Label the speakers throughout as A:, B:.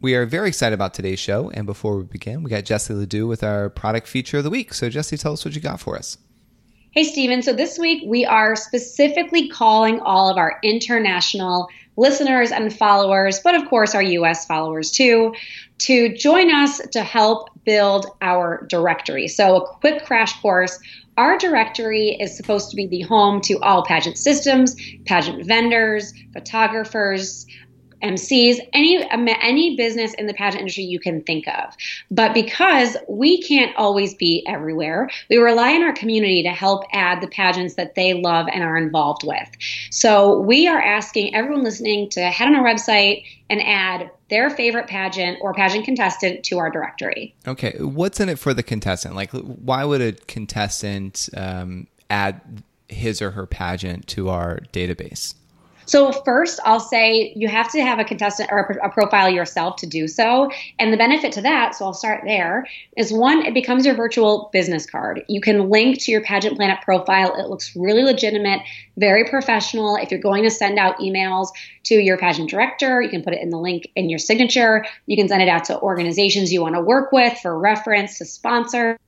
A: We are very excited about today's show. And before we begin, we got Jessie Ledoux with our product feature of the week. So, Jessie, tell us what you got for us.
B: Hey, Stephen. So, this week we are specifically calling all of our international listeners and followers, but of course our US followers too, to join us to help build our directory. So, a quick crash course. Our directory is supposed to be the home to all pageant systems, pageant vendors, photographers, MCs, any any business in the pageant industry you can think of. But because we can't always be everywhere, we rely on our community to help add the pageants that they love and are involved with. So we are asking everyone listening to head on our website and add their favorite pageant or pageant contestant to our directory.
A: Okay, what's in it for the contestant? Like, why would a contestant um, add his or her pageant to our database?
B: So first, I'll say you have to have a contestant or a, profile yourself to do so. And the benefit to that, so I'll start there, is one, it becomes your virtual business card. You can link to your Pageant Planet profile. It looks really legitimate, very professional. If you're going to send out emails to your pageant director, you can put it in the link in your signature. You can send it out to organizations you want to work with for reference, to sponsors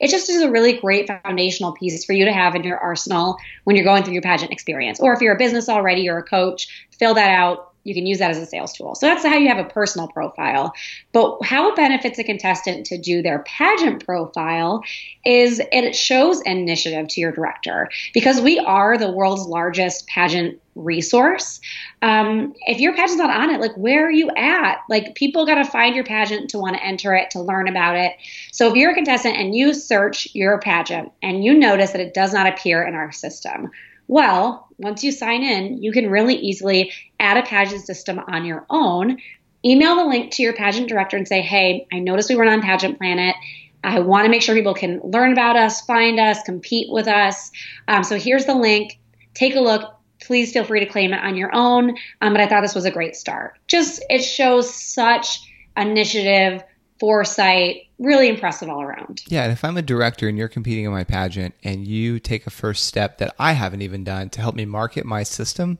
B: it just is a really great foundational piece for you to have in your arsenal when you're going through your pageant experience. Or if you're a business already or a coach, fill that out. You can use that as a sales tool. So that's how you have a personal profile. But how it benefits a contestant to do their pageant profile is it shows initiative to your director because we are the world's largest pageant resource. Um, if your pageant's not on it, like where are you at? Like people got to find your pageant to want to enter it, to learn about it. So if you're a contestant and you search your pageant and you notice that it does not appear in our system, well, once you sign in, you can really easily add a pageant system on your own. Email the link to your pageant director and say, hey, I noticed we weren't on Pageant Planet. I want to make sure people can learn about us, find us, compete with us. Um, so here's the link. Take a look please feel free to claim it on your own. Um, but I thought this was a great start. Just it shows such initiative, foresight, really impressive all around.
A: Yeah, and if I'm a director and you're competing in my pageant and you take a first step that I haven't even done to help me market my system,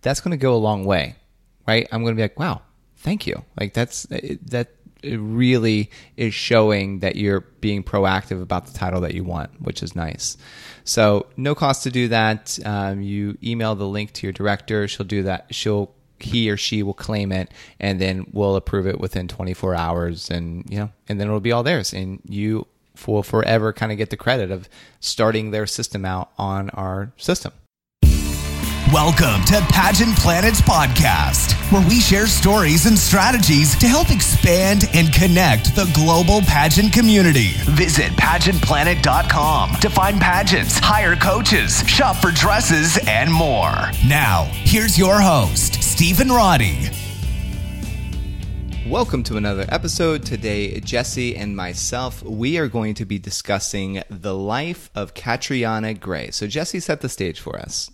A: that's going to go a long way, right? I'm going to be like, wow, thank you. Like that's that it really is showing that you're being proactive about the title that you want, which is nice. So no cost to do that. Um, you email the link to your director. She'll do that. She'll he or she will claim it, and then we'll approve it within 24 hours, and you know, and then it'll be all theirs, and you will forever kind of get the credit of starting their system out on our system.
C: Welcome to Pageant Planet's podcast, where we share stories and strategies to help expand and connect the global pageant community. Visit pageantplanet.com to find pageants, hire coaches, shop for dresses, and more. Now, here's your host, Stephen Roddy.
A: Welcome to another episode. Today, Jesse and myself, we are going to be discussing the life of Catriona Gray. So, Jesse set the stage for us.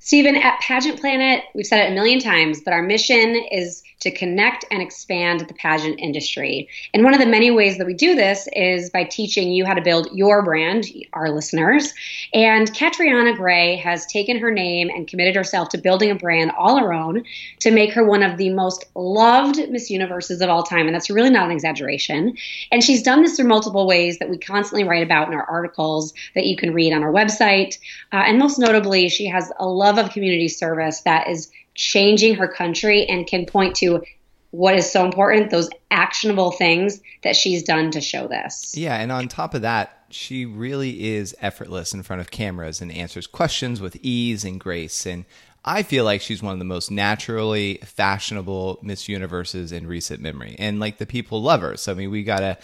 B: Stephen, at Pageant Planet, we've said it a million times, but our mission is to connect and expand the pageant industry. And one of the many ways that we do this is by teaching you how to build your brand, our listeners. And Catriona Gray has taken her name and committed herself to building a brand all her own to make her one of the most loved Miss Universes of all time. And that's really not an exaggeration. And she's done this through multiple ways that we constantly write about in our articles that you can read on our website. Uh, and most notably, she has a love of community service that is changing her country and can point to what is so important those actionable things that she's done to show this.
A: Yeah, and on top of that, she really is effortless in front of cameras and answers questions with ease and grace. And I feel like she's one of the most naturally fashionable Miss Universes in recent memory. And like the people love her. So, I mean, we got a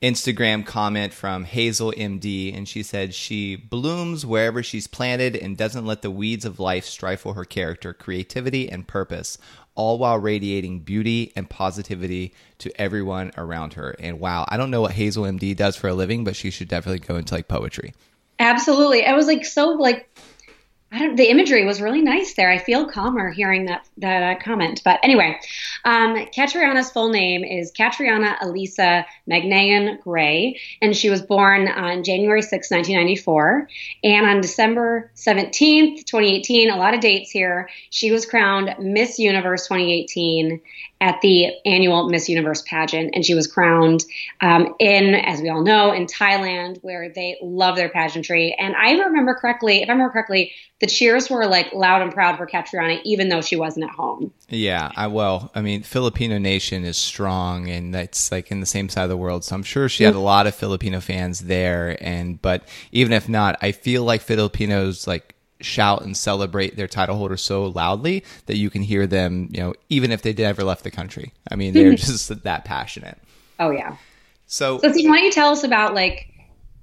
A: Instagram comment from Hazel MD, and she said she blooms wherever she's planted and doesn't let the weeds of life stifle her character, creativity, and purpose, all while radiating beauty and positivity to everyone around her. And wow, I don't know what Hazel MD does for a living, but she should definitely go into like poetry.
B: Absolutely. I was like so like I don't. The imagery was really nice there. I feel calmer hearing that that uh, comment. But anyway, um, Catriona's full name is Catriona Elisa Magnayon Gray, and she was born on January 6, 1994. And on December 17th, 2018, a lot of dates here, she was crowned Miss Universe 2018. At the annual Miss Universe pageant, and she was crowned um, in, as we all know, in Thailand, where they love their pageantry. And I remember correctly, if I remember correctly, the cheers were like loud and proud for Catriona, even though she wasn't at home.
A: Yeah, I well, I mean, Filipino nation is strong, and that's like in the same side of the world. So I'm sure she had a lot of Filipino fans there. And but even if not, I feel like Filipinos like shout and celebrate their title holder so loudly that you can hear them, you know, even if they never left the country. I mean, they're just that passionate.
B: Oh yeah.
A: So,
B: so why don't you tell us about like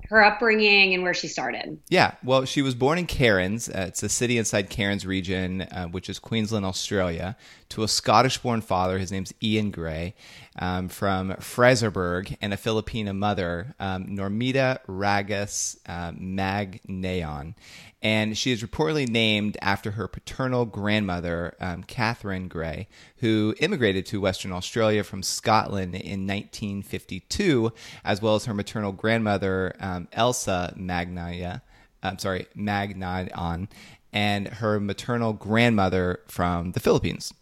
B: her upbringing and where she started.
A: Yeah, well, she was born in Cairns. Uh, it's a city inside Cairns region, uh, which is Queensland, Australia, to a Scottish born father. His name's Ian Gray, um, from Fraserburgh, and a Filipina mother, um, Normita Ragas uh, Magnayon and she is reportedly named after her paternal grandmother, um, Catherine Gray, who immigrated to Western Australia from Scotland in 1952, as well as her maternal grandmother, um, Elsa Magnaya. I'm sorry, Magnayon, and her maternal grandmother from the Philippines.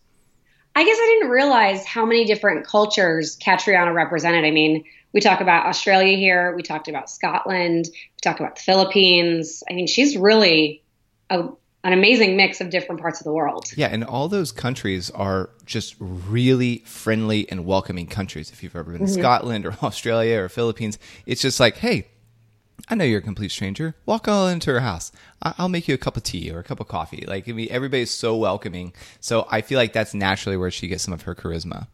B: I guess I didn't realize how many different cultures Catriona represented. I mean, we talk about Australia here, we talked about Scotland, talk about the Philippines. I mean, she's really a, an amazing mix of different parts of the world.
A: Yeah, and all those countries are just really friendly and welcoming countries. If you've ever been mm-hmm. to Scotland or Australia or Philippines, it's just like, hey, I know you're a complete stranger. Walk on into her house. I'll make you a cup of tea or a cup of coffee. Like, I mean, everybody's so welcoming. So I feel like that's naturally where she gets some of her charisma.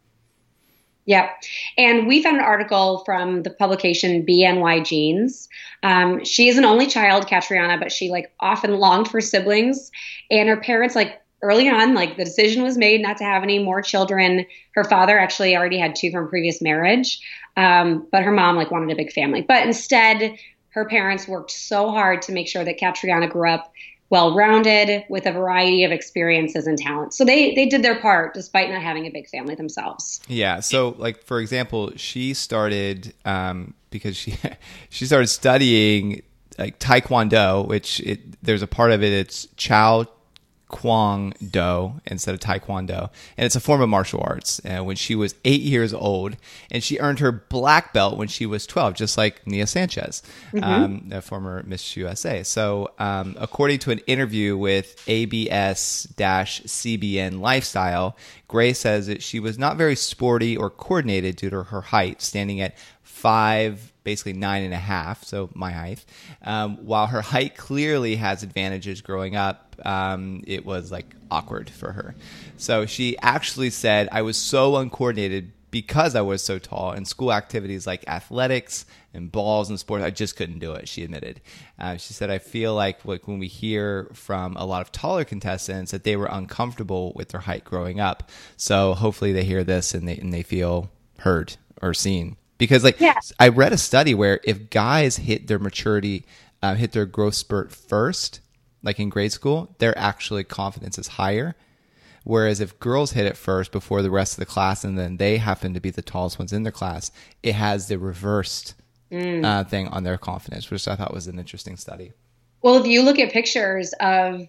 B: Yeah. And we found an article from the publication BNY Genes. Um, she is an only child, Catriona, but she like often longed for siblings. And her parents, like early on, like the decision was made not to have any more children. Her father actually already had two from previous marriage. Um, but her mom like wanted a big family. But instead, her parents worked so hard to make sure that Catriona grew up well rounded with a variety of experiences and talents. So they they did their part despite not having a big family themselves.
A: Yeah. So like for example, she started um, because she she started studying like taekwondo, which it, there's a part of it. It's Choi Kwang Do instead of Taekwondo, and it's a form of martial arts. And when she was eight years old, and she earned her black belt when she was twelve, just like Nia Sanchez, mm-hmm. um, a former Miss USA. So, um, according to an interview with ABS-CBN Lifestyle, Gray says that she was not very sporty or coordinated due to her height, standing at five, basically nine and a half, so my height. Um, while her height clearly has advantages growing up, um, it was like awkward for her. So she actually said, I was so uncoordinated because I was so tall in school activities like athletics and balls and sports, I just couldn't do it. She admitted. Uh, she said, "I feel like, like when we hear from a lot of taller contestants that they were uncomfortable with their height growing up. So hopefully they hear this and they and they feel heard or seen because like yeah. I read a study where if guys hit their maturity, uh, hit their growth spurt first, like in grade school, their actually confidence is higher. Whereas if girls hit it first before the rest of the class, and then they happen to be the tallest ones in their class, it has the reversed mm. uh, thing on their confidence, which I thought was an interesting study.
B: Well, if you look at pictures of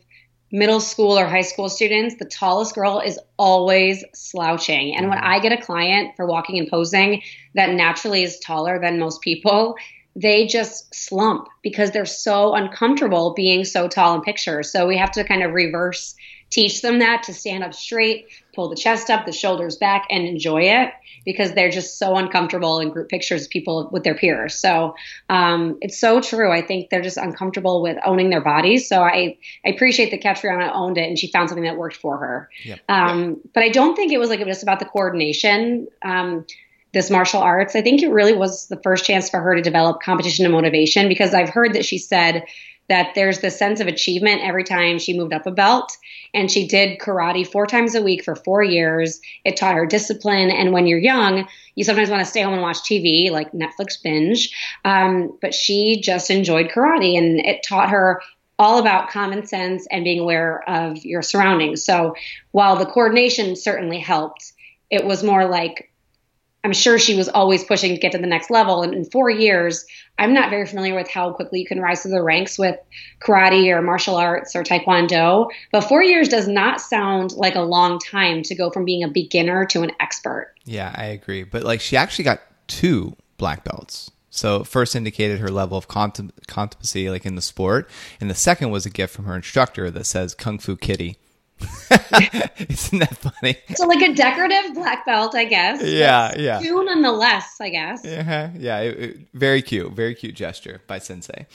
B: middle school or high school students, the tallest girl is always slouching. And when mm-hmm. I get a client for walking and posing that naturally is taller than most people, they just slump because they're so uncomfortable being so tall in pictures. So we have to kind of reverse teach them that to stand up straight, pull the chest up, the shoulders back, and enjoy it because they're just so uncomfortable in group pictures people with their peers. So um, it's so true. I think they're just uncomfortable with owning their bodies. So I, I appreciate that Catriona owned it and she found something that worked for her. Yep. Um, yep. But I don't think it was like just about the coordination. Um, this martial arts. I think it really was the first chance for her to develop competition and motivation because I've heard that she said that there's this sense of achievement every time she moved up a belt. And she did karate four times a week for four years. It taught her discipline. And when you're young, you sometimes want to stay home and watch TV, like Netflix binge. Um, but she just enjoyed karate and it taught her all about common sense and being aware of your surroundings. So while the coordination certainly helped, it was more like I'm sure she was always pushing to get to the next level. And in four years, I'm not very familiar with how quickly you can rise through the ranks with karate or martial arts or taekwondo. But four years does not sound like a long time to go from being a beginner to an expert.
A: Yeah, I agree. But like she actually got two black belts. So first indicated her level of competency like in the sport, and the second was a gift from her instructor that says Kung Fu Kitty. Isn't that funny?
B: So like a decorative black belt, I guess.
A: Yeah, yeah.
B: Two nonetheless, I guess.
A: Yeah, yeah. It, it, very cute, very cute gesture by Sensei.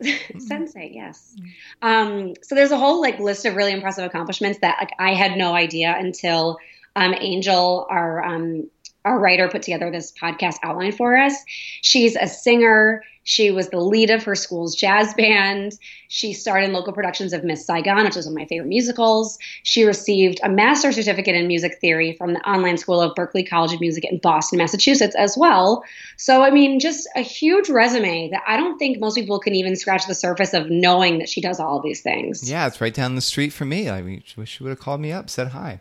B: Sensei, yes. Um, so there's a whole like list of really impressive accomplishments that like I had no idea until um, Angel, our um, our writer, put together this podcast outline for us. She's a singer. She was the lead of her school's jazz band. She starred in local productions of Miss Saigon, which is one of my favorite musicals. She received a master's certificate in music theory from the online school of Berklee College of Music in Boston, Massachusetts, as well. So, I mean, just a huge resume that I don't think most people can even scratch the surface of knowing that she does all of these things.
A: Yeah, it's right down the street from me. I mean, wish she would have called me up, said hi.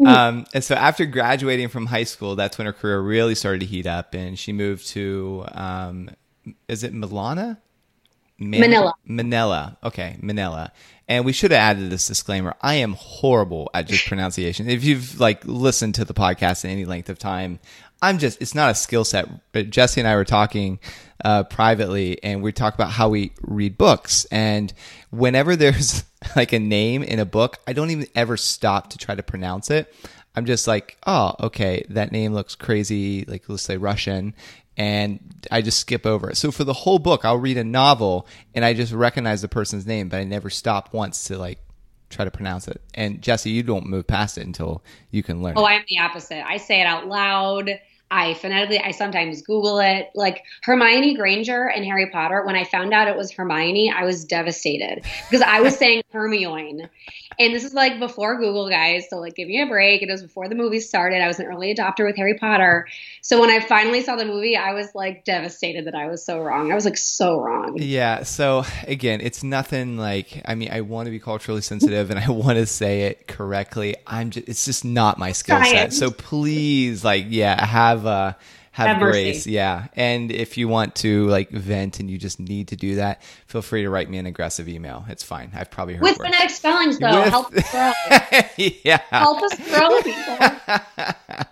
A: Mm-hmm. Um, and so, after graduating from high school, that's when her career really started to heat up, and she moved to um, is it Milana?
B: Man- Manila.
A: Manila. Okay, Manila. And we should have added this disclaimer. I am horrible at just pronunciation. If you've like listened to the podcast in any length of time, I'm just it's not a skill set. Jesse and I were talking uh, privately, and we talk about how we read books. And whenever there's like a name in a book, I don't even ever stop to try to pronounce it. I'm just like, oh, okay, that name looks crazy, like let's say Russian, and I just skip over it. So for the whole book, I'll read a novel and I just recognize the person's name, but I never stop once to like try to pronounce it. And Jesse, you don't move past it until you can learn.
B: Oh,
A: it.
B: I'm the opposite. I say it out loud. I phonetically, I sometimes Google it. Like Hermione Granger and Harry Potter, when I found out it was Hermione, I was devastated because I was saying Hermione. And this is like before Google, guys. So, like, give me a break. It was before the movie started. I was an early adopter with Harry Potter. So, when I finally saw the movie, I was like devastated that I was so wrong. I was like so wrong.
A: Yeah. So, again, it's nothing like, I mean, I want to be culturally sensitive and I want to say it correctly. I'm just, it's just not my skill set. So, please, like, yeah, have, uh, have, have grace. Mercy. Yeah. And if you want to like vent and you just need to do that, feel free to write me an aggressive email. It's fine. I've probably heard
B: with worse. phonetic spellings though. With... Help us grow.
A: yeah.
B: Help us grow
A: people.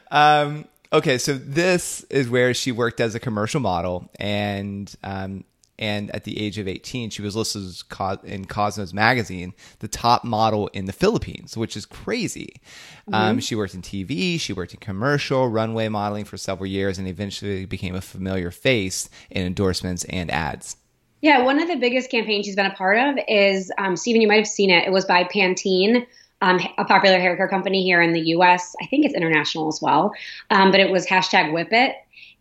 A: um, okay, so this is where she worked as a commercial model, and um, and at the age of 18 she was listed in cosmos magazine the top model in the philippines which is crazy um, mm-hmm. um, she worked in tv she worked in commercial runway modeling for several years and eventually became a familiar face in endorsements and ads
B: yeah one of the biggest campaigns she's been a part of is um, stephen you might have seen it it was by pantene um, a popular hair care company here in the US. I think it's international as well. Um, but it was hashtag whip it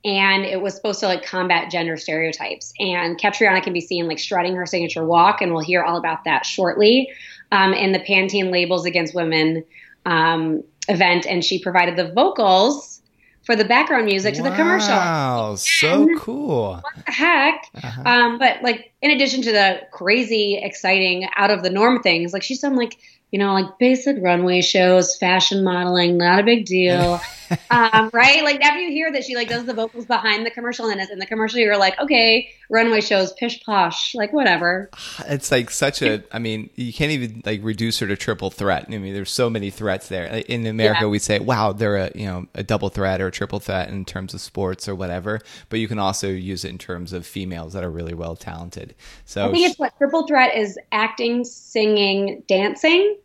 B: and it was supposed to like combat gender stereotypes. And Catriona can be seen like strutting her signature walk, and we'll hear all about that shortly. Um, in the Pantene Labels Against Women um, event, and she provided the vocals for the background music wow, to the commercial.
A: Wow, so cool!
B: What the heck? Uh-huh. Um, but like, in addition to the crazy, exciting, out of the norm things, like she's done like you know, like basic runway shows, fashion modeling, not a big deal. um, right? Like after you hear that she like does the vocals behind the commercial and is in the commercial, you're like, okay, runway shows, pish posh, like whatever.
A: It's like such a, I mean, you can't even like reduce her to triple threat. I mean, there's so many threats there. In America, yeah. we say, wow, they're a, you know, a double threat or a triple threat in terms of sports or whatever. But you can also use it in terms of females that are really well talented. So
B: I think it's what triple threat is acting, singing, dancing.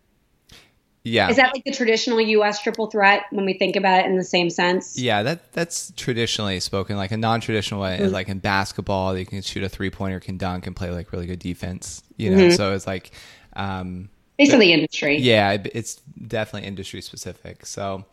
A: Yeah.
B: Is that like the traditional U.S. triple threat when we think about it in the same sense?
A: Yeah, that that's traditionally spoken. Like a non-traditional way mm-hmm. is like in basketball, you can shoot a three-pointer, can dunk, and play like really good defense. You know, mm-hmm. so it's like um,
B: basically industry.
A: Yeah, it's definitely industry specific. So,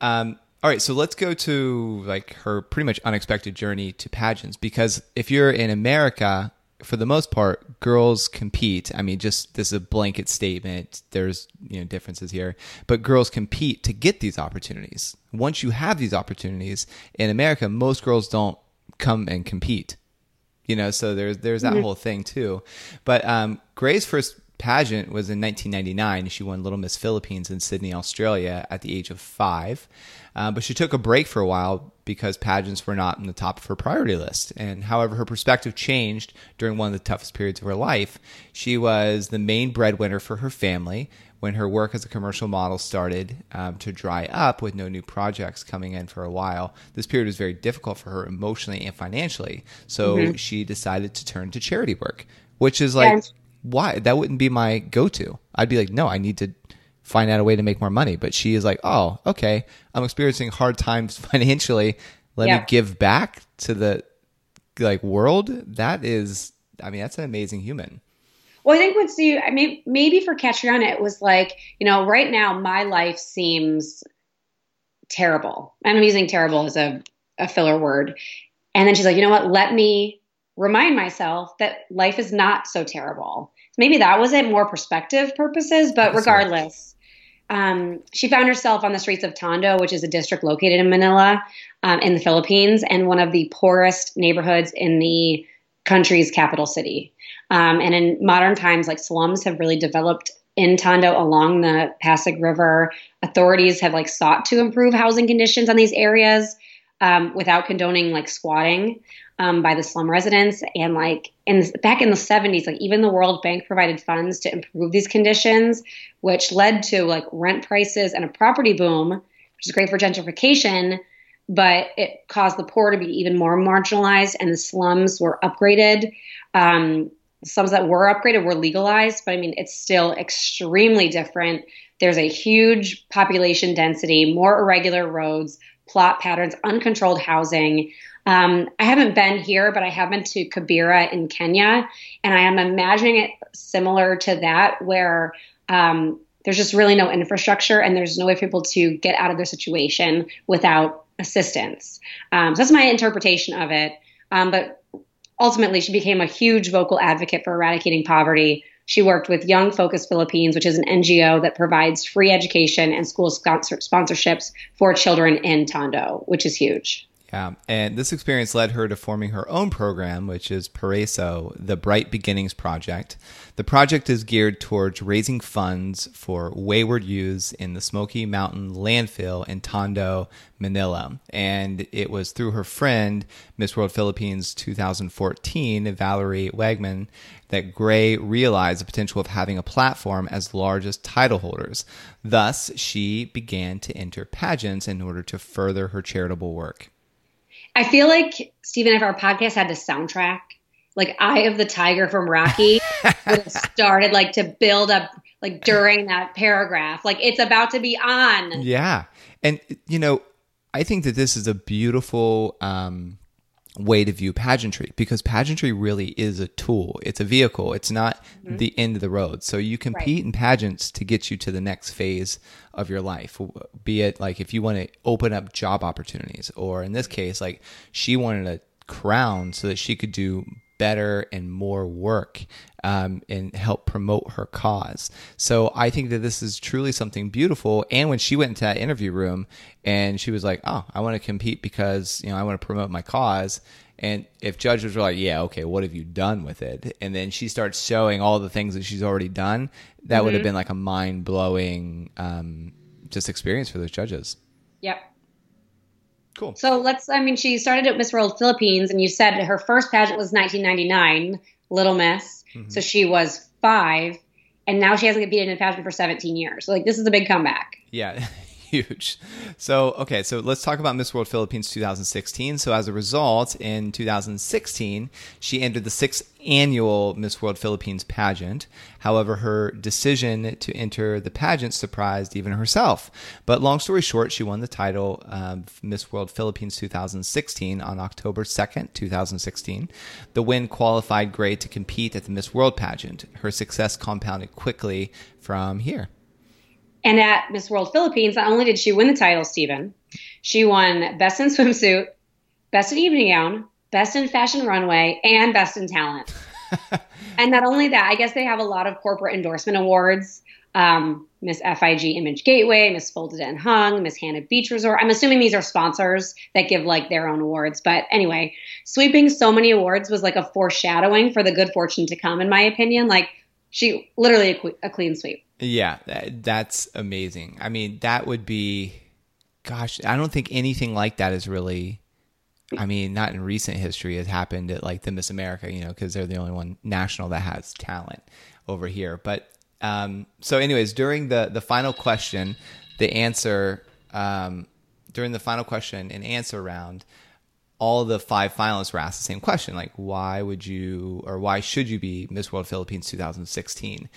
A: um, all right, so let's go to like her pretty much unexpected journey to pageants because if you're in America for the most part, girls compete. I mean, just this is a blanket statement. There's you know differences here, but girls compete to get these opportunities. Once you have these opportunities in America, most girls don't come and compete. You know, so there's there's that mm-hmm. whole thing too. But um, Gray's first pageant was in 1999. She won Little Miss Philippines in Sydney, Australia at the age of five. Uh, but she took a break for a while because pageants were not in the top of her priority list. And however, her perspective changed during one of the toughest periods of her life. She was the main breadwinner for her family when her work as a commercial model started um, to dry up with no new projects coming in for a while. This period was very difficult for her emotionally and financially. So mm-hmm. she decided to turn to charity work, which is like, why? That wouldn't be my go to. I'd be like, no, I need to find out a way to make more money. But she is like, oh, okay, I'm experiencing hard times financially. Let yeah. me give back to the like world. That is, I mean, that's an amazing human.
B: Well, I think what's you, I mean, maybe for Catriona, it was like, you know, right now my life seems terrible. And I'm using terrible as a, a filler word. And then she's like, you know what? Let me remind myself that life is not so terrible. Maybe that was it, more perspective purposes, but regardless, um, she found herself on the streets of Tondo, which is a district located in Manila um, in the Philippines and one of the poorest neighborhoods in the country's capital city. Um, and in modern times, like slums have really developed in Tondo along the Pasig River. Authorities have like sought to improve housing conditions on these areas um, without condoning like squatting um, by the slum residents. And like in back in the 70s, like even the World Bank provided funds to improve these conditions, which led to like rent prices and a property boom, which is great for gentrification. But it caused the poor to be even more marginalized, and the slums were upgraded. Um, some that were upgraded were legalized, but I mean, it's still extremely different. There's a huge population density, more irregular roads, plot patterns, uncontrolled housing. Um, I haven't been here, but I have been to Kibera in Kenya, and I am imagining it similar to that, where um, there's just really no infrastructure and there's no way for people to get out of their situation without assistance. Um, so that's my interpretation of it. Um, but ultimately, she became a huge vocal advocate for eradicating poverty. She worked with Young Focus Philippines, which is an NGO that provides free education and school sponsor- sponsorships for children in Tondo, which is huge.
A: Yeah, and this experience led her to forming her own program, which is Paraiso, the Bright Beginnings Project. The project is geared towards raising funds for wayward youths in the Smoky Mountain landfill in Tondo, Manila. And it was through her friend, Miss World Philippines 2014, Valerie Weigmann, that Gray realized the potential of having a platform as large as title holders. Thus, she began to enter pageants in order to further her charitable work.
B: I feel like Stephen, if our podcast had a soundtrack, like Eye of the Tiger from Rocky would have started like to build up like during that paragraph. Like it's about to be on.
A: Yeah. And you know, I think that this is a beautiful um way to view pageantry because pageantry really is a tool. It's a vehicle. It's not mm-hmm. the end of the road. So you compete right. in pageants to get you to the next phase of your life. Be it like if you want to open up job opportunities, or in this case, like she wanted a crown so that she could do better and more work um, and help promote her cause. So I think that this is truly something beautiful. And when she went into that interview room and she was like, "Oh, I want to compete because you know I want to promote my cause." And if judges were like, "Yeah, okay, what have you done with it?" and then she starts showing all the things that she's already done, that mm-hmm. would have mm-hmm. been like a mind blowing um, just experience for those judges.
B: Yep.
A: Cool.
B: So let's, I mean, she started at Miss World Philippines, and you said her first pageant was 1999, Little Miss. Mm-hmm. So she was five, and now she hasn't competed in a pageant for 17 years. So, like, this is a big comeback.
A: Yeah. huge. So, okay, so let's talk about Miss World Philippines 2016. So, as a result, in 2016, she entered the sixth annual Miss World Philippines pageant. However, her decision to enter the pageant surprised even herself. But long story short, she won the title of Miss World Philippines 2016 on October 2nd, 2016. The win qualified Gray to compete at the Miss World pageant. Her success compounded quickly from here.
B: And at Miss World Philippines, not only did she win the title, Stephen, she won Best in Swimsuit, Best in Evening Gown, Best in Fashion Runway, and Best in Talent. and not only that, I guess they have a lot of corporate endorsement awards. Um, Miss FIG Image Gateway, Miss Folded and Hung, Miss Hannah Beach Resort. I'm assuming these are sponsors that give like their own awards. But anyway, sweeping so many awards was like a foreshadowing for the good fortune to come, in my opinion. Like She literally a, a clean sweep.
A: Yeah, that, that's amazing. I mean, that would be, gosh, I don't think anything like that is really. I mean, not in recent history has happened at like the Miss America, you know, because they're the only one national that has talent over here. But um, so, anyways, during the the final question, the answer um, during the final question and answer round, all the five finalists were asked the same question like why would you or why should you be miss world philippines 2016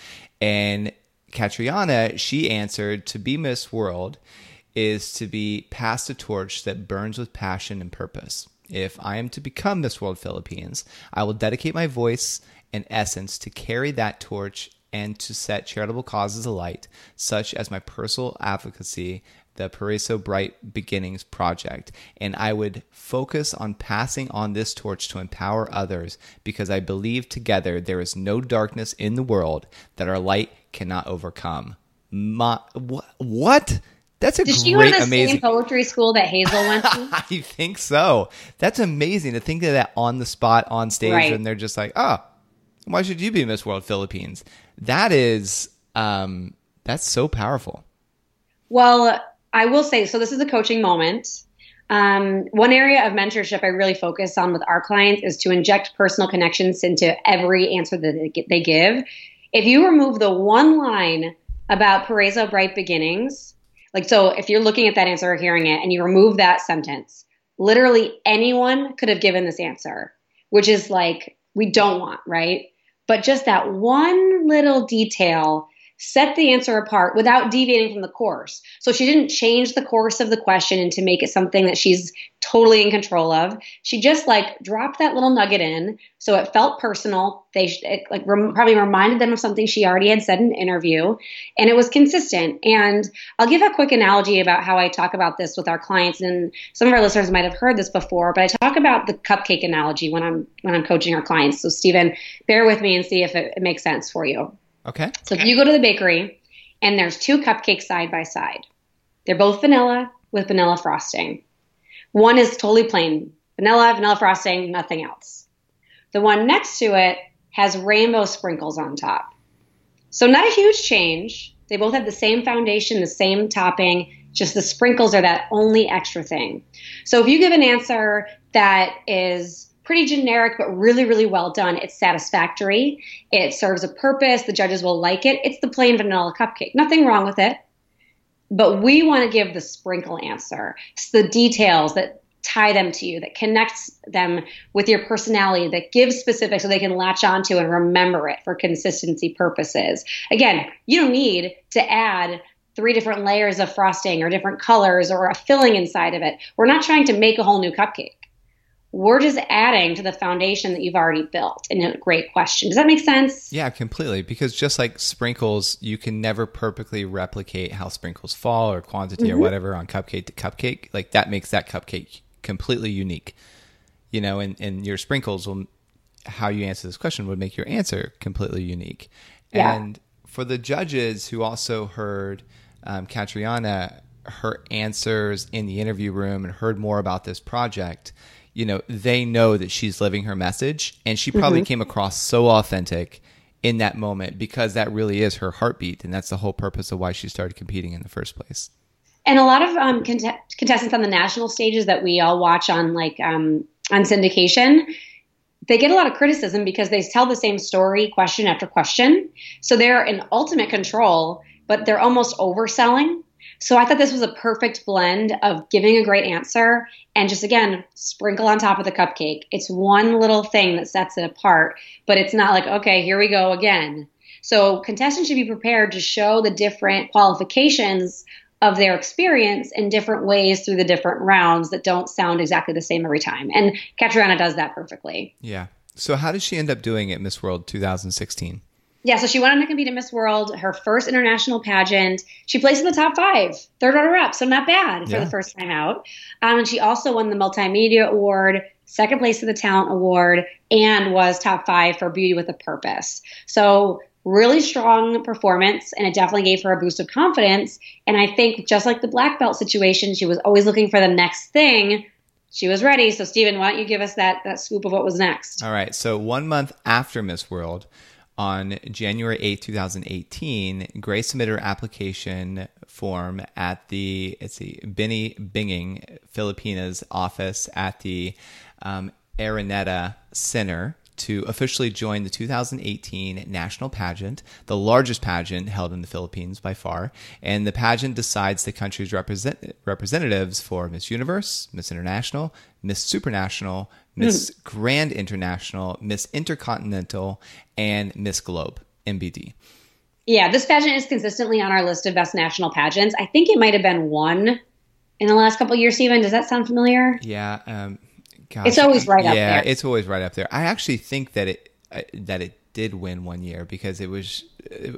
A: and Catriona she answered to be miss world is to be past a torch that burns with passion and purpose. If i am to become miss world philippines i will dedicate my voice and essence to carry that torch and to set charitable causes alight, such as my personal advocacy the Paraiso Bright Beginnings project, and I would focus on passing on this torch to empower others because I believe together there is no darkness in the world that our light cannot overcome. My, wh- what? That's a
B: Did
A: great,
B: she go to the
A: amazing.
B: same poetry school that Hazel went to?
A: I think so. That's amazing to think of that on the spot on stage,
B: Right.
A: and they're just like, "Oh, why should you be Miss World Philippines?" That is, um, that's so powerful.
B: Well, I will say so. This is a coaching moment. Um, one area of mentorship I really focus on with our clients is to inject personal connections into every answer that they gi- they give. If you remove the one line about Paraiso Bright Beginnings, like so, if you're looking at that answer or hearing it, and you remove that sentence, literally anyone could have given this answer, which is like we don't want, right? But just that one little detail set the answer apart without deviating from the course. So she didn't change the course of the question and to make it something that she's totally in control of. She just like dropped that little nugget in, so it felt personal. They it, like rem- probably reminded them of something she already had said in an interview, and it was consistent. And I'll give a quick analogy about how I talk about this with our clients, and some of our listeners might have heard this before, but I talk about the cupcake analogy when I'm when I'm coaching our clients. So Stephen, bear with me and see if it, it makes sense for you.
A: Okay.
B: So if you go to the bakery and there's two cupcakes side by side, they're both vanilla with vanilla frosting. One is totally plain vanilla, vanilla frosting, nothing else. The one next to it has rainbow sprinkles on top. So not a huge change. They both have the same foundation, the same topping, just the sprinkles are that only extra thing. So if you give an answer that is pretty generic but really really well done, it's satisfactory, it serves a purpose, the judges will like it. It's the plain vanilla cupcake. Nothing wrong with it. But we want to give the sprinkle answer. It's the details that tie them to you, that connects them with your personality, that gives specifics so they can latch onto and remember it for consistency purposes. Again, you don't need to add three different layers of frosting or different colors or a filling inside of it. We're not trying to make a whole new cupcake. We're just adding to the foundation that you've already built. And a great question. Does that make sense?
A: Yeah, completely. Because just like sprinkles, you can never perfectly replicate how sprinkles fall or quantity or whatever on cupcake to cupcake. Like that makes that cupcake completely unique. You know, and, and your sprinkles will how you answer this question would make your answer completely unique.
B: Yeah.
A: And for the judges who also heard um, Catriona, her answers in the interview room and heard more about this project, you know, they know that she's living her message and she probably came across so authentic in that moment because that really is her heartbeat and that's the whole purpose of why she started competing in the first place.
B: And a lot of um, cont- contestants on the national stages that we all watch on like um, on syndication, they get a lot of criticism because they tell the same story question after question. So they're in ultimate control, but they're almost overselling. So I thought this was a perfect blend of giving a great answer and just again sprinkle on top of the cupcake. It's one little thing that sets it apart, but it's not like okay, here we go again. So contestants should be prepared to show the different qualifications of their experience in different ways through the different rounds that don't sound exactly the same every time. And Catriona does that perfectly.
A: Yeah. So how did she end up doing it Miss World 2016?
B: Yeah, so she went on to compete in Miss World, her first international pageant. She placed in the top five, third runner up, so not bad for
A: Yeah.
B: the first time out. Um, and she also won the Multimedia Award, second place to the Talent Award, and was top five for Beauty with a Purpose. So really strong performance, and it definitely gave her a boost of confidence. And I think just like the black belt situation, she was always looking for the next thing. She was ready. So Stephen, why don't you give us that that scoop of what was next?
A: All right. So one month after Miss World, On January 8, 2018, Grace submitted her application form at the, it's the see, Benny Binging, Filipinas office at the um, Araneta Center to officially join the 2018 national pageant, the largest pageant held in the Philippines by far. And the pageant decides the country's represent- representatives for Miss Universe, Miss International, Miss Supranational, Miss mm. Grand International, Miss Intercontinental, and Miss Globe, MBD.
B: Yeah, this pageant is consistently on our list of best national pageants. I think it might have been one in the last couple years, Stephen. Does that sound familiar?
A: Yeah. Um,
B: Gosh, it's always right up there.
A: yeah,
B: there.
A: it's always right up there. I actually think that it uh, that it did win one year because it was, uh,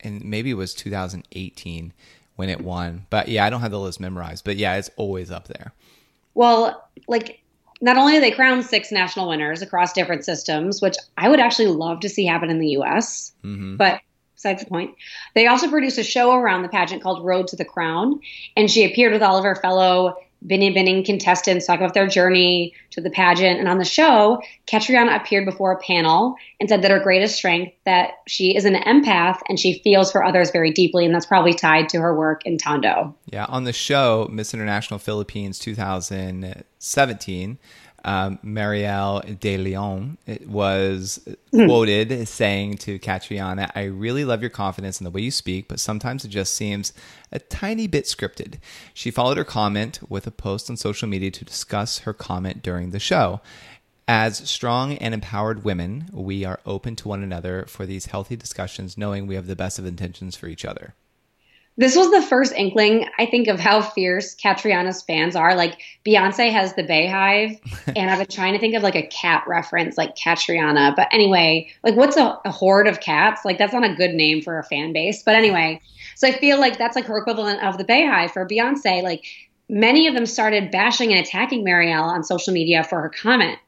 A: and maybe it was 2018 when it won. But yeah, I don't have the list memorized. But yeah, it's always up there.
B: Well, like not only do they crown six national winners across different systems, which I would actually love to see happen in the U.S., mm-hmm. but besides the point. They also produced a show around the pageant called Road to the Crown, and she appeared with all of her fellow Binibining contestants talk about their journey to the pageant. And on the show, Catriona appeared before a panel and said that her greatest strength that she is an empath and she feels for others very deeply, and that's probably tied to her work in Tondo.
A: Yeah, on the show, Miss International Philippines 2017, um, Mariel de Leon was mm. quoted saying to Catriona, I really love your confidence in the way you speak, but sometimes it just seems a tiny bit scripted. She followed her comment with a post on social media to discuss her comment during the show. As strong and empowered women, we are open to one another for these healthy discussions, knowing we have the best of intentions for each other
B: this was the first inkling, I think, of how fierce Catriona's fans are. Like Beyonce has the Beyhive, and I've been trying to think of like a cat reference, like Catriona. But anyway, like what's a, a, horde of cats? Like that's not a good name for a fan base. But anyway, so I feel like that's like her equivalent of the Beyhive for Beyonce. Like many of them started bashing and attacking Mariel on social media for her comment.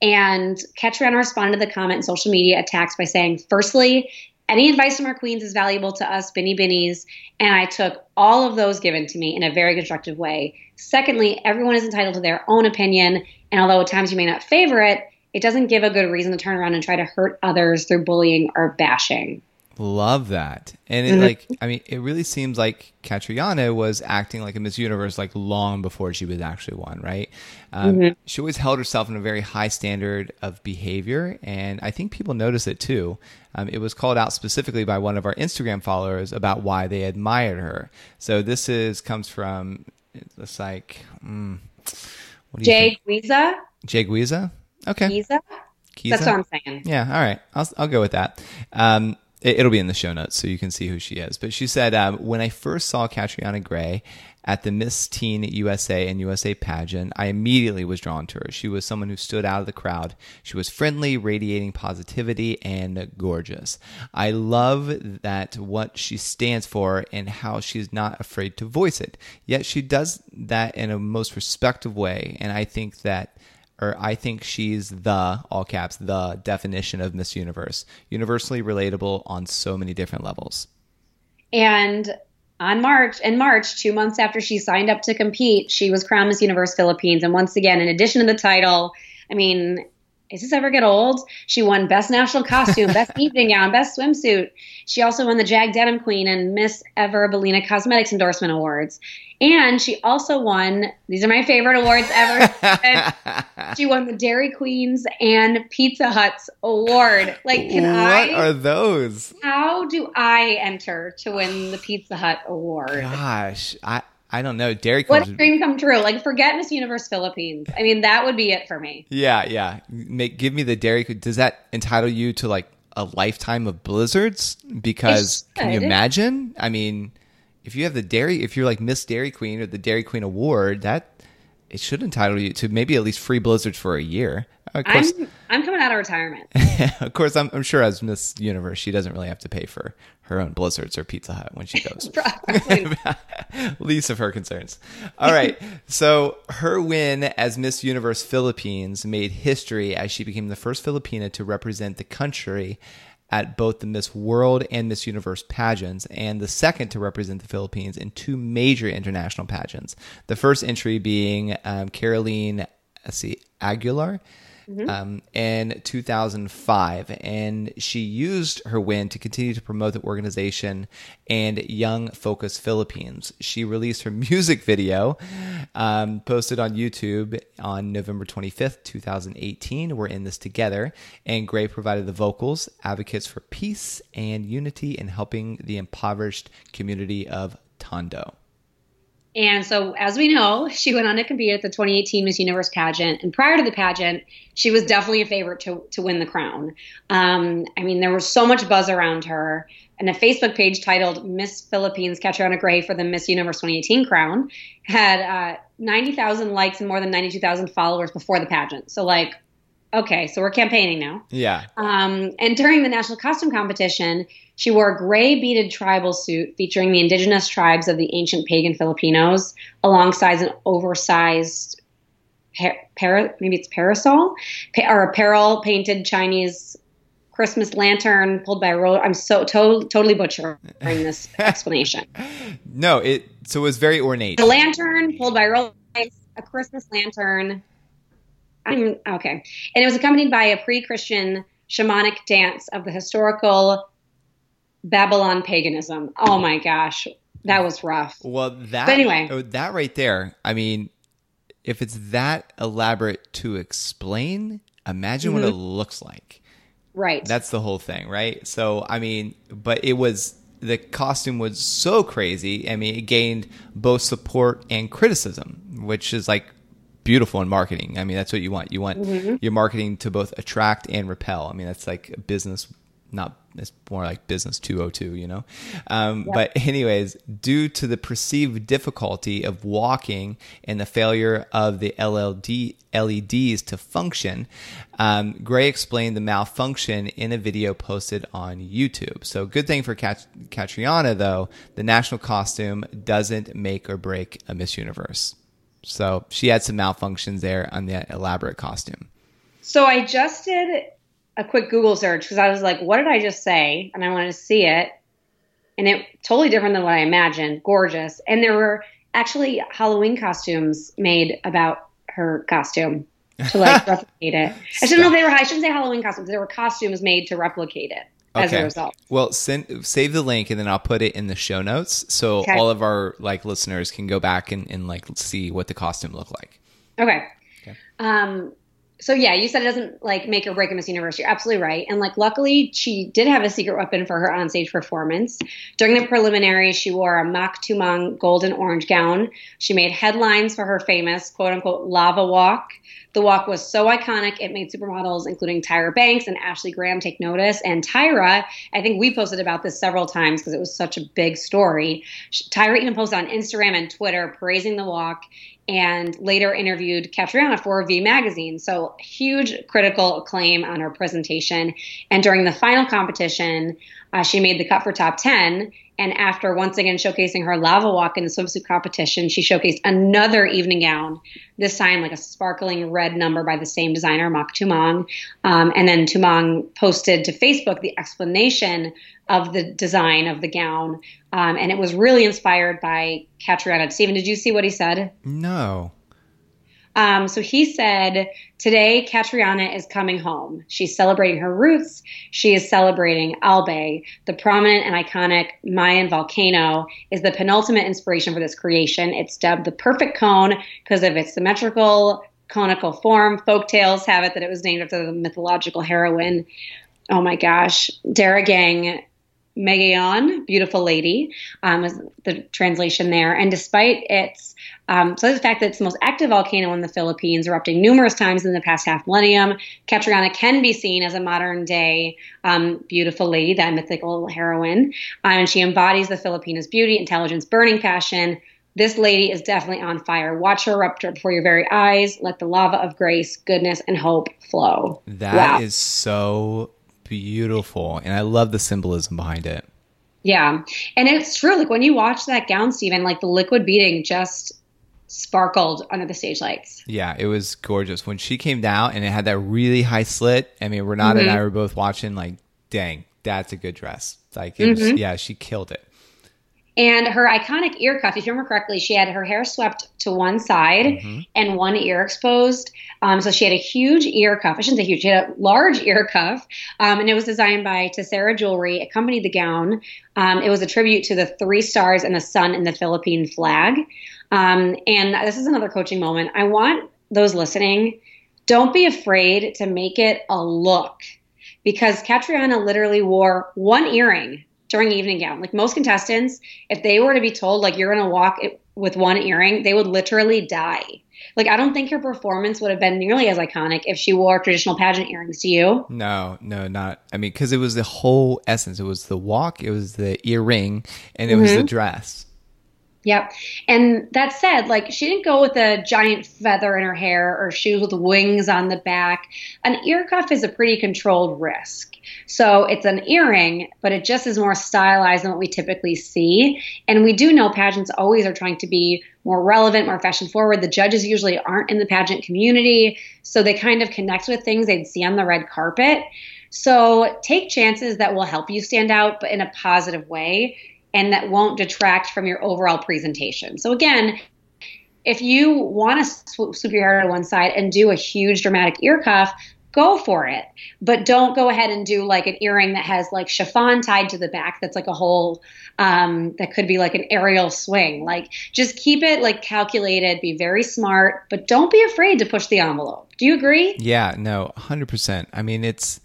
B: And Catriona responded to the comment and social media attacks by saying, firstly, any advice from our queens is valuable to us, Binny Binnies, and I took all of those given to me in a very constructive way. Secondly, everyone is entitled to their own opinion, and although at times you may not favor it, it doesn't give a good reason to turn around and try to hurt others through bullying or bashing.
A: Love that. And it mm-hmm. like I mean, it really seems like Catriona was acting like a Miss Universe like long before she was actually one, right? Um, mm-hmm. She always held herself in a very high standard of behavior, and I think people notice it too. Um, it was called out specifically by one of our Instagram followers about why they admired her. So this is comes from it's like mm,
B: Jay Guiza.
A: Jay Guiza. Okay.
B: Giza. That's what I'm saying.
A: Yeah. All right. I'll I'll go with that. Um, it, will be in the show notes so you can see who she is. But she said, um, when I first saw Catriona Gray at the Miss Teen USA and USA pageant, I immediately was drawn to her. She was someone who stood out of the crowd. She was friendly, radiating positivity, and gorgeous. I love that what she stands for and how she's not afraid to voice it. Yet she does that in a most respectful way. And I think that or I think she's the, all caps, the definition of Miss Universe. Universally relatable on so many different levels.
B: And on March, in March, two months after she signed up to compete, she was crowned Miss Universe Philippines. And once again, in addition to the title, I mean, is this ever get old? She won Best National Costume, Best Evening Gown, Best Swimsuit. She also won the Jag Denim Queen and Miss Ever Bilena Cosmetics Endorsement Awards. And she also won, these are my favorite awards ever. she won the Dairy Queens and Pizza Hut's award. Like, can
A: what
B: I?
A: What are those?
B: How do I enter to win the Pizza Hut award?
A: Gosh, I. I don't know. Dairy Queen.
B: What dream come true? Like, forget Miss Universe Philippines. I mean, that would be it for me.
A: Yeah, yeah. Make give me the Dairy. Queen. Does that entitle you to like a lifetime of blizzards? Because can you imagine? I mean, if you have the dairy, if you're like Miss Dairy Queen or the Dairy Queen Award, that it should entitle you to maybe at least free blizzards for a year.
B: Of course, I'm, I'm coming out of retirement.
A: of course, I'm, I'm, sure as Miss Universe, she doesn't really have to pay for her own blizzards or Pizza Hut when she goes. Least of her concerns. All right. so her win as Miss Universe Philippines made history as she became the first Filipina to represent the country at both the Miss World and Miss Universe pageants, and the second to represent the Philippines in two major international pageants. The first entry being um, Caroline, let's see, Aguilar, um, in 2005, and she used her win to continue to promote the organization and Young Focus Philippines. She released her music video, um, posted on YouTube on November 25th, 2018. We're in this together, and Gray provided the vocals, advocates for peace and unity, and helping the impoverished community of Tondo.
B: And so, as we know, she went on to compete at the 2018 Miss Universe pageant. And prior to the pageant, she was definitely a favorite to, to win the crown. Um, I mean, there was so much buzz around her. And a Facebook page titled Miss Philippines Catriona Gray for the Miss Universe 2018 crown had uh, 90,000 likes and more than 92,000 followers before the pageant. So, like, okay, so we're campaigning now.
A: Yeah.
B: Um, and during the national costume competition, she wore a gray beaded tribal suit featuring the indigenous tribes of the ancient pagan Filipinos, alongside an oversized par- para- maybe it's parasol pa- or apparel painted Chinese Christmas lantern pulled by a roller. I'm so to- totally butchering this explanation.
A: No, it so it was very ornate.
B: A lantern pulled by roller a Christmas lantern. I'm okay, and it was accompanied by a pre-Christian shamanic dance of the historical Babaylan paganism. Oh my gosh, that was rough.
A: Well, that
B: But anyway.
A: oh, that right there. I mean, if it's that elaborate to explain, imagine what mm-hmm. it looks like.
B: Right.
A: That's the whole thing, right? So, I mean, but it was the costume was so crazy. I mean, it gained both support and criticism, which is like beautiful in marketing. I mean, that's what you want. You want your marketing to both attract and repel. I mean, that's like a business, not it's more like business 202, you know? Um, But, anyways, due to the perceived difficulty of walking and the failure of the LLD, LEDs to function, um, Gray explained the malfunction in a video posted on YouTube. So, good thing for Kat- Catriona, though, the national costume doesn't make or break a Miss Universe. So, she had some malfunctions there on the elaborate costume.
B: So I just did a quick Google search because I was like, what did I just say? And I wanted to see it. And it totally different than what I imagined. Gorgeous. And there were actually Halloween costumes made about her costume to like replicate it. I shouldn't know if they were I shouldn't say Halloween costumes. There were costumes made to replicate it as a result.
A: Well, send save the link and then I'll put it in the show notes so
B: Okay.
A: all of our like listeners can go back and, and like see what the costume looked like.
B: Okay. Okay. Um, so yeah, you said it doesn't like make or break a Miss Universe. You're absolutely right. And like, luckily, she did have a secret weapon for her onstage performance. During the preliminary, she wore a Mak Tumang golden orange gown. She made headlines for her famous quote unquote lava walk. The walk was so iconic, it made supermodels, including Tyra Banks and Ashley Graham, take notice. And Tyra, I think we posted about this several times because it was such a big story. She- Tyra even posted on Instagram and Twitter praising the walk and later interviewed Catriona for V Magazine. So huge critical acclaim on her presentation. And during the final competition, uh, she made the cut for top 10. And after once again showcasing her lava walk in the swimsuit competition, she showcased another evening gown, this time like a sparkling red number by the same designer, Mak Tumang. Um, and then Tumang posted to Facebook the explanation of the design of the gown. Um, and it was really inspired by Catriona. Stephen, did you see what he said?
A: No.
B: Um, so he said, Today, Catriona is coming home. She's celebrating her roots. She is celebrating Albay. The prominent and iconic Mayon volcano is the penultimate inspiration for this creation. It's dubbed the perfect cone because of its symmetrical, conical form. Folk tales have it that it was named after the mythological heroine. Oh my gosh. Daragang Magayon, beautiful lady, um, is the translation there. And despite its, um, so the fact that it's the most active volcano in the Philippines, erupting numerous times in the past half millennium, Catriona can be seen as a modern day um, beautiful lady, that mythical heroine. Um, and she embodies the Filipinos' beauty, intelligence, burning passion. This lady is definitely on fire. Watch her erupt before your very eyes. Let the lava of grace, goodness, and hope flow.
A: That is
B: Wow.
A: so beautiful. And I love the symbolism behind it.
B: Yeah. And it's true. Like when you watch that gown, Stephen, like the liquid beading just sparkled under the stage lights.
A: Yeah, it was gorgeous. When she came down and it had that really high slit, I mean, Renata and I mm-hmm. were both watching, like, dang, that's a good dress. Like, it was, mm-hmm. yeah, she killed it.
B: And her iconic ear cuff, if you remember correctly, she had her hair swept to one side
A: Mm-hmm.
B: and one ear exposed. Um, so she had a huge ear cuff. I shouldn't say huge, she had a large ear cuff. Um, and it was designed by Tessera Jewelry, accompanied the gown. Um, it was a tribute to the three stars and the sun in the Philippine flag. Um, and this is another coaching moment. I want those listening, don't be afraid to make it a look because Catriona literally wore one earring during evening gown. Like most contestants, if they were to be told like you're going to walk it with one earring, they would literally die. Like I don't think her performance would have been nearly as iconic if she wore traditional pageant earrings. Do you?
A: No, no, not. I mean, because it was the whole essence. It was the walk, it was the earring, and it was
B: Mm-hmm.
A: the dress.
B: Yep. And that said, like she didn't go with a giant feather in her hair or shoes with wings on the back. An ear cuff is a pretty controlled risk. So it's an earring, but it just is more stylized than what we typically see. And we do know pageants always are trying to be more relevant, more fashion forward. The judges usually aren't in the pageant community, so they kind of connect with things they'd see on the red carpet. So take chances that will help you stand out, but in a positive way and that won't detract from your overall presentation. So again, if you want to swoop, your hair to one side and do a huge dramatic ear cuff, go for it. But don't go ahead and do like an earring that has like chiffon tied to the back. That's like a whole um, that could be like an aerial swing. Like just keep it like calculated. Be very smart, but don't be afraid to push the envelope. Do you agree?
A: Yeah, no, hundred percent. I mean, it's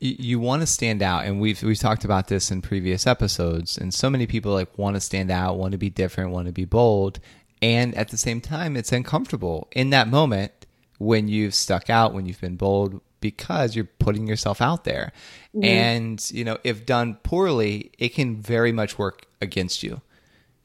A: you, want to stand out, and we've we've talked about this in previous episodes. And so many people like want to stand out, want to be different, want to be bold, and at the same time, it's uncomfortable in that moment when you've stuck out, when you've been bold, because you're putting yourself out there. Mm-hmm. And you know, if done poorly, it can very much work against you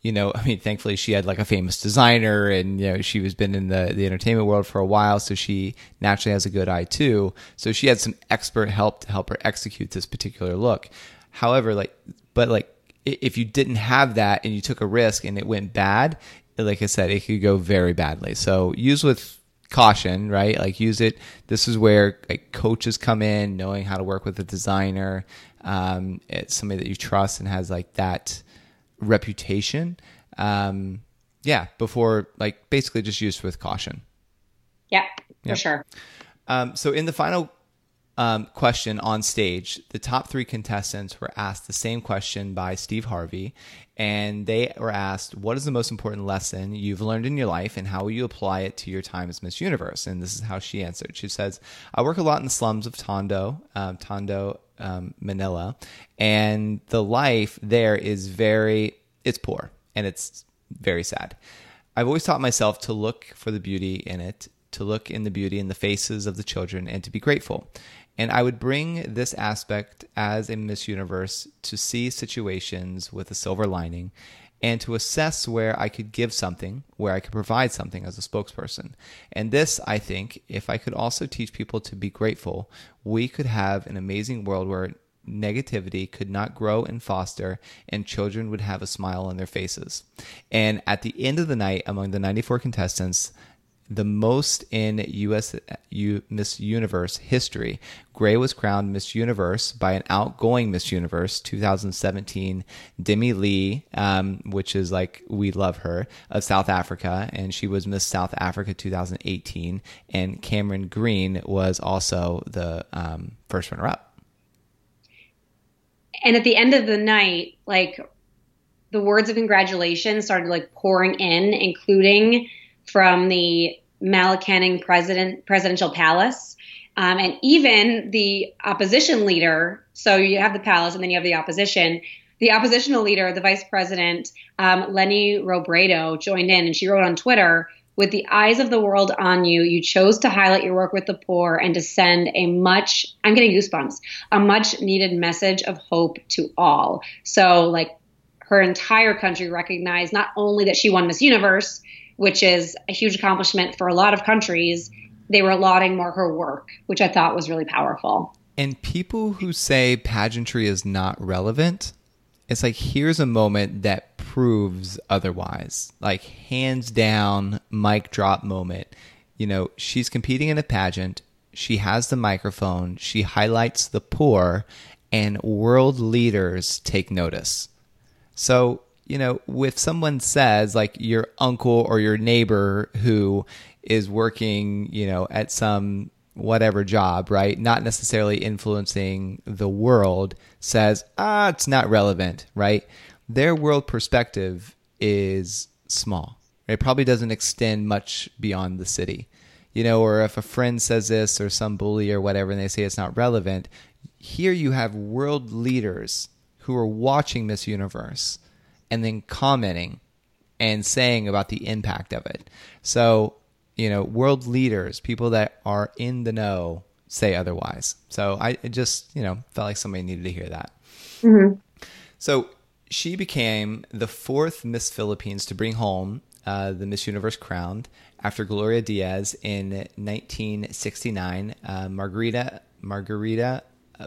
A: you know, I mean, thankfully she had like a famous designer and, you know, she was been in the, the entertainment world for a while. So she naturally has a good eye too. So she had some expert help to help her execute this particular look. However, like, but like, if you didn't have that and you took a risk and it went bad, like I said, it could go very badly. So use with caution, right? Like use it. This is where like coaches come in, knowing how to work with a designer, um, it's somebody that you trust and has like that, reputation. Um, yeah, before like basically just used with caution.
B: Yeah, for sure.
A: Um, so in the final um, question on stage, the top three contestants were asked the same question by Steve Harvey, and they were asked, "What is the most important lesson you've learned in your life, and how will you apply it to your time as Miss Universe?" And this is how she answered. She says, "I work a lot in the slums of Tondo, um, Tondo, um, Manila, and the life there is very it's poor and it's very sad. I've always taught myself to look for the beauty in it, to look in the beauty in the faces of the children, and to be grateful. And I would bring this aspect as a Miss Universe to see situations with a silver lining and to assess where I could give something, where I could provide something as a spokesperson. And this, I think, if I could also teach people to be grateful, we could have an amazing world where negativity could not grow and foster, and children would have a smile on their faces. And at the end of the night, among the 94 contestants, the most in U.S. U, Miss Universe history. Gray was crowned Miss Universe by an outgoing Miss Universe 2017, Demi-Leigh, um, which is like we love her of South Africa, and she was Miss South Africa 2018. And Tamaryn Green was also the um, first runner up.
B: And at the end of the night, like the words of congratulations started like pouring in, including from the Malacanang president presidential palace. Um, and even the opposition leader. So you have the palace, and then you have the opposition. The oppositional leader, the vice president, um, Leni Robredo, joined in, and she wrote on Twitter, "With the eyes of the world on you, you chose to highlight your work with the poor and to send a much I'm getting goosebumps, a much needed message of hope to all." So like her entire country recognized not only that she won Miss Universe, which is a huge accomplishment for a lot of countries, they were lauding more her work, which I thought was really powerful.
A: And people who say pageantry is not relevant, it's like here's a moment that proves otherwise. Like hands down, mic drop moment. You know, she's competing in a pageant. She has the microphone. She highlights the poor, and world leaders take notice. So, you know, if someone says like your uncle or your neighbor who is working, you know, at some whatever job, right? Not necessarily influencing the world says, ah, it's not relevant, right? Their world perspective is small. It probably doesn't extend much beyond the city. You know, or if a friend says this or some bully or whatever and they say it's not relevant, here you have world leaders who are watching Miss Universe and then commenting and saying about the impact of it. So, you know, world leaders, people that are in the know, say otherwise. So I just, you know, felt like somebody needed to hear that. Mm-hmm. So she became the fourth Miss Philippines to bring home uh, the Miss Universe crown after Gloria Diaz in 1969, uh, Margarita Margarita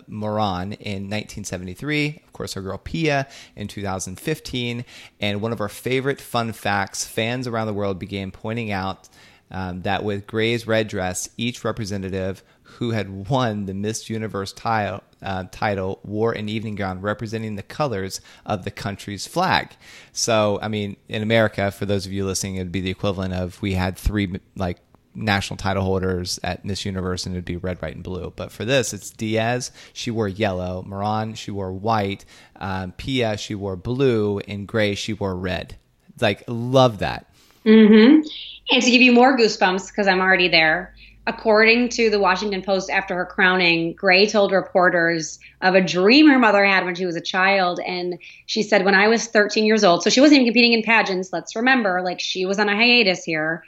A: Moran in 1973, of course, our girl Pia in 2015. And one of our favorite fun facts fans around the world began pointing out um, that with Gray's red dress, each representative who had won the Miss Universe tile, uh, title wore an evening gown representing the colors of the country's flag. So, I mean, in America, for those of you listening, it'd be the equivalent of we had three like national title holders at Miss Universe, and it'd be red, white, and blue. But for this, it's Diaz. She wore yellow. Moran, she wore white. Um, Pia, she wore blue. And Gray, she wore red. Like, love that.
B: Mm-hmm. And to give you more goosebumps, because I'm already there, according to the Washington Post, after her crowning, Gray told reporters of a dream her mother had when she was a child. And she said, When I was 13 years old, so she wasn't even competing in pageants, let's remember, like she was on a hiatus here.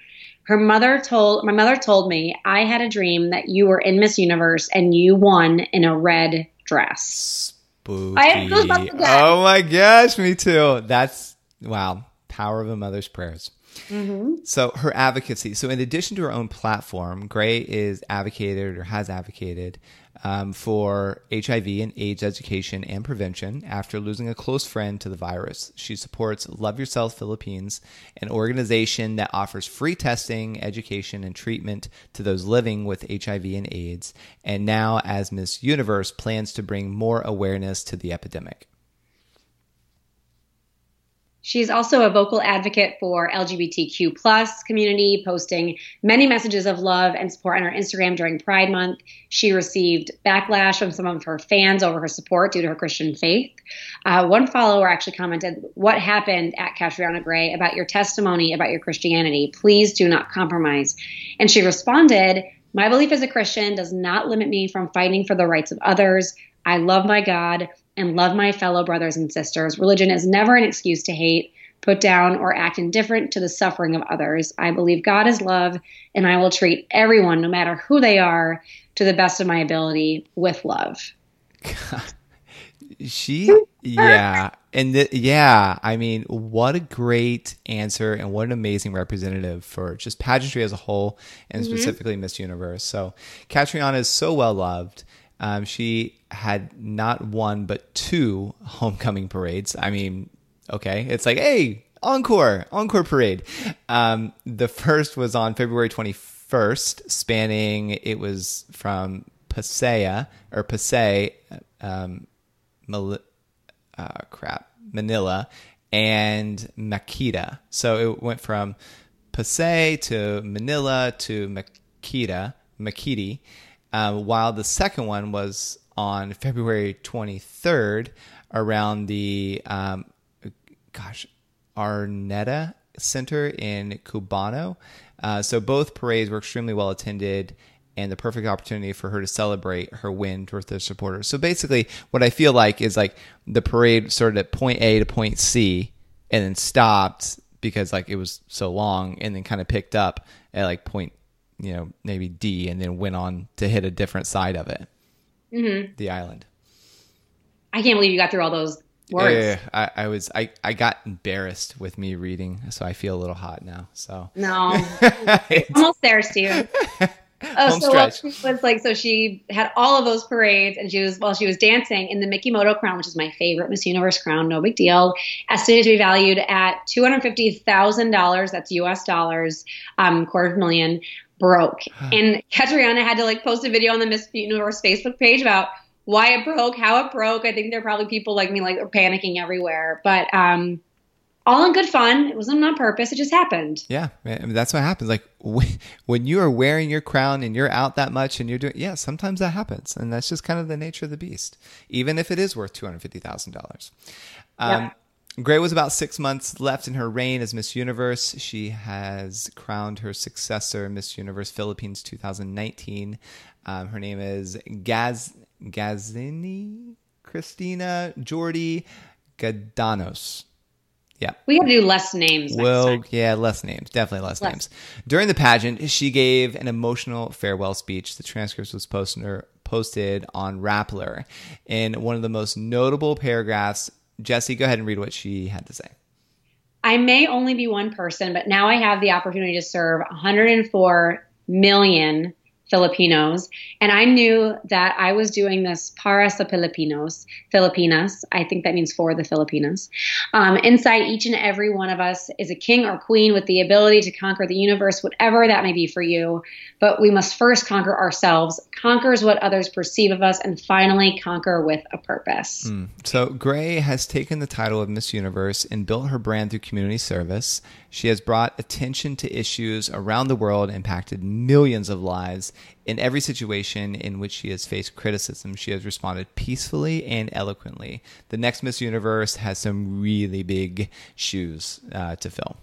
B: Her mother told my mother told me I had a dream that you were in Miss Universe and you won in a red dress.
A: Spooky. oh my gosh, me too. That's wow. Power of a mother's prayers. Mm-hmm. So her advocacy. So in addition to her own platform, Gray is advocated or has advocated um, for HIV and AIDS education and prevention after losing a close friend to the virus. She supports Love Yourself Philippines, an organization that offers free testing, education, and treatment to those living with HIV and AIDS. And now, as Miss Universe, plans to bring more awareness to the epidemic.
B: She's also a vocal advocate for LGBTQ plus community, posting many messages of love and support on her Instagram during Pride Month. She received backlash from some of her fans over her support due to her Christian faith. Uh, one follower actually commented, "What happened at Catriona Gray about your testimony about your Christianity? Please do not compromise." And she responded, "My belief as a Christian does not limit me from fighting for the rights of others. I love my God and love my fellow brothers and sisters. Religion is never an excuse to hate, put down, or act indifferent to the suffering of others. I believe God is love, and I will treat everyone, no matter who they are, to the best of my ability with love.
A: she, yeah. And the, yeah, I mean, what a great answer and what an amazing representative for just pageantry as a whole and mm-hmm. specifically Miss Universe. So, Catriona is so well loved. Um, she had not one but two homecoming parades. I mean, okay, it's like, hey, encore, encore parade. Um, the first was on February 21st, spanning, it was from Pasea or Pasay, um, Mal- uh, crap, Manila, and Makita. So it went from Pasay to Manila to Makita, Makiti um, while the second one was on February 23rd around the, um, gosh, Araneta Center in Cubano. Uh, so both parades were extremely well attended and the perfect opportunity for her to celebrate her win towards her supporters. So basically, what I feel like is like the parade started at point A to point C and then stopped because like it was so long and then kind of picked up at like point you know, maybe D, and then went on to hit a different side of it, mm-hmm. the island.
B: I can't believe you got through all those words.
A: Yeah, I, I, was I, I got embarrassed with me reading, so I feel a little hot now. So
B: no, almost there, Steve. Oh, so well, she was like, so she had all of those parades, and she was while she was dancing in the Mikimoto crown, which is my favorite Miss Universe crown, no big deal, estimated to be valued at two hundred fifty thousand dollars. That's U.S. dollars, um, quarter of a million broke. and Catriona had to like post a video on the Miss Universe Facebook page about why it broke, how it broke. I think there are probably people like me like panicking everywhere, but um, all in good fun. It wasn't on purpose. It just happened.
A: Yeah, I mean, that's what happens. Like when you are wearing your crown and you're out that much and you're doing, yeah, sometimes that happens, and that's just kind of the nature of the beast. Even if it is worth two hundred fifty thousand um, dollars. Gray was about six months left in her reign as Miss Universe. She has crowned her successor, Miss Universe Philippines 2019. Um, her name is Gaz Gazini Christina Jordi Gadanos. Yeah.
B: We have to do less names.
A: Well, yeah, less names. Definitely less, less, names. During the pageant, she gave an emotional farewell speech. The transcript was posted, posted on Rappler. In one of the most notable paragraphs, Jesse, go ahead and read what she had to say.
B: I may only be one person, but now I have the opportunity to serve 104 million Filipinos. And I knew that I was doing this para sa Filipinos, Filipinas. I think that means for the Filipinas. Um, inside each and every one of us is a king or queen with the ability to conquer the universe, whatever that may be for you. But we must first conquer ourselves, conquers what others perceive of us, and finally conquer with a purpose.
A: Mm. So Gray has taken the title of Miss Universe and built her brand through community service. She has brought attention to issues around the world, impacted millions of lives. In every situation in which she has faced criticism, she has responded peacefully and eloquently. The next Miss Universe has some really big shoes uh, to fill.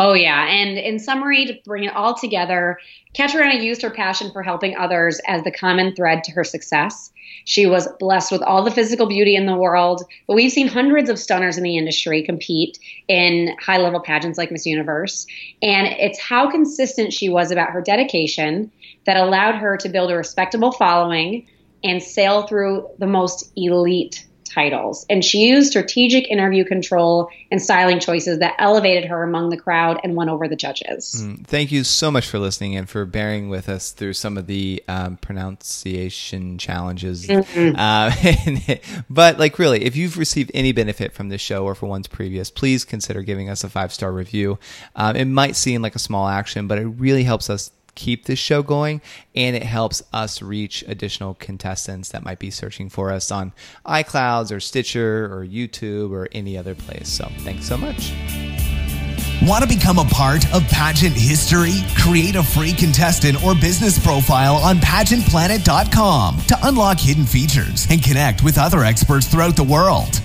B: Oh, yeah. And in summary, to bring it all together, Catriona used her passion for helping others as the common thread to her success. She was blessed with all the physical beauty in the world, but we've seen hundreds of stunners in the industry compete in high level pageants like Miss Universe. And it's how consistent she was about her dedication that allowed her to build a respectable following and sail through the most elite titles. And she used strategic interview control and styling choices that elevated her among the crowd and won over the judges.
A: Mm, thank you so much for listening and for bearing with us through some of the um, pronunciation challenges. Mm-hmm. Uh, but, like, really, if you've received any benefit from this show or for ones previous, please consider giving us a five star review. Um, it might seem like a small action, but it really helps us keep this show going and it helps us reach additional contestants that might be searching for us on iClouds or Stitcher or YouTube or any other place. So thanks so much.
C: Want to become a part of pageant history? Create a free contestant or business profile on pageantplanet.com to unlock hidden features and connect with other experts throughout the world.